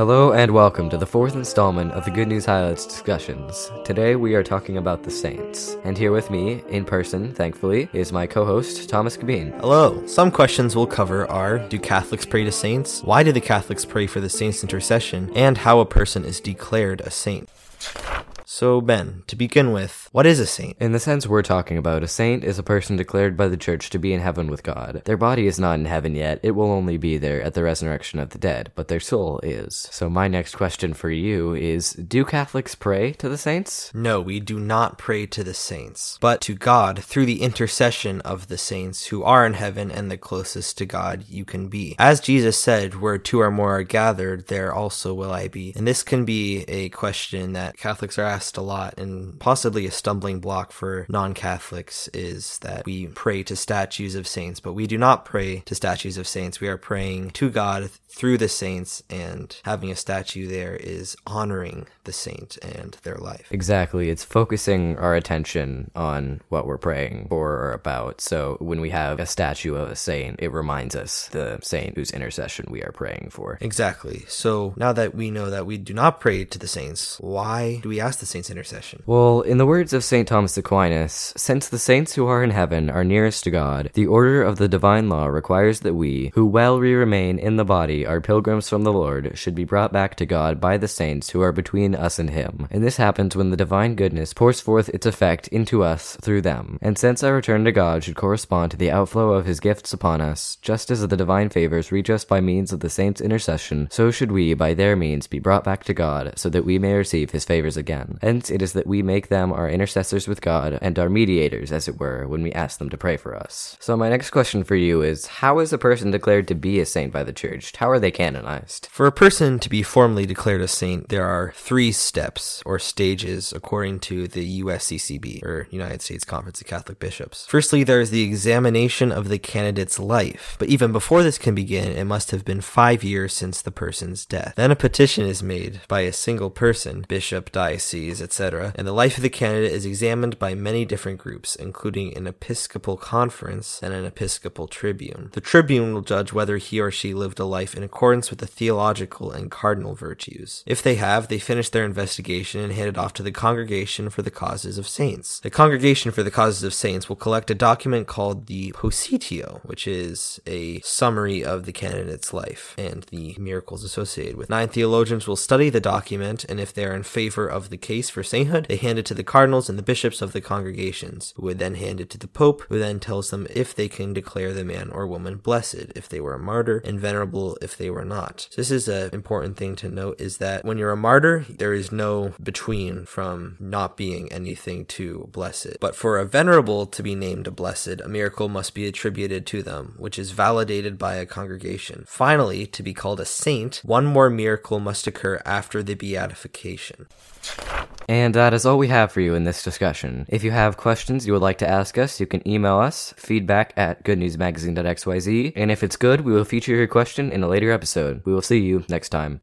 Hello and welcome to the fourth installment of the Good News Highlights discussions. Today we are talking about the saints. And here with me, in person, thankfully, is my co host, Thomas Cabeen. Hello. Some questions we'll cover are Do Catholics pray to saints? Why do the Catholics pray for the saints' intercession? And how a person is declared a saint. So, Ben, to begin with, what is a saint? In the sense we're talking about, a saint is a person declared by the church to be in heaven with God. Their body is not in heaven yet, it will only be there at the resurrection of the dead, but their soul is. So, my next question for you is Do Catholics pray to the saints? No, we do not pray to the saints, but to God through the intercession of the saints who are in heaven and the closest to God you can be. As Jesus said, Where two or more are gathered, there also will I be. And this can be a question that Catholics are asked a lot and possibly a stumbling block for non Catholics is that we pray to statues of saints, but we do not pray to statues of saints. We are praying to God through the saints, and having a statue there is honoring the saint and their life. Exactly. It's focusing our attention on what we're praying for or about. So when we have a statue of a saint, it reminds us the saint whose intercession we are praying for. Exactly. So now that we know that we do not pray to the saints, why do we ask the saints' intercession? Well, in the words of St. Thomas Aquinas, since the saints who are in heaven are nearest to God, the order of the divine law requires that we, who while we remain in the body are pilgrims from the Lord, should be brought back to God by the saints who are between us and Him. And this happens when the divine goodness pours forth its effect into us through them. And since our return to God should correspond to the outflow of His gifts upon us, just as the divine favors reach us by means of the saints' intercession, so should we, by their means, be brought back to God, so that we may receive His favors again. Hence, it is that we make them our intercessors with God and our mediators, as it were, when we ask them to pray for us. So, my next question for you is How is a person declared to be a saint by the church? How are they canonized? For a person to be formally declared a saint, there are three steps or stages according to the USCCB, or United States Conference of Catholic Bishops. Firstly, there is the examination of the candidate's life, but even before this can begin, it must have been five years since the person's death. Then a petition is made by a single person, bishop, diocese, etc., and the life of the candidate is examined by many different groups, including an episcopal conference and an episcopal tribune. The tribune will judge whether he or she lived a life in accordance with the theological and cardinal virtues. If they have, they finish their investigation and hand it off to the Congregation for the Causes of Saints. The Congregation for the Causes of Saints will collect a document called the Positio, which is a summary of the candidate's life and the miracles associated with. Nine theologians will study the document, and if they are in favor of the case for sainthood, they hand it to the cardinals and the bishops of the congregations, who would then hand it to the Pope, who then tells them if they can declare the man or woman blessed, if they were a martyr, and venerable if they were not. So this is an important thing to note is that when you're a martyr, there is no between from not being anything to blessed. But for a venerable to be named a blessed, a miracle must be attributed to them, which is validated by a congregation. Finally, to be called a saint, one more miracle must occur after the beatification. And that is all we have for you in this discussion. If you have questions you would like to ask us, you can email us feedback at goodnewsmagazine.xyz. And if it's good, we will feature your question in a later episode. We will see you next time.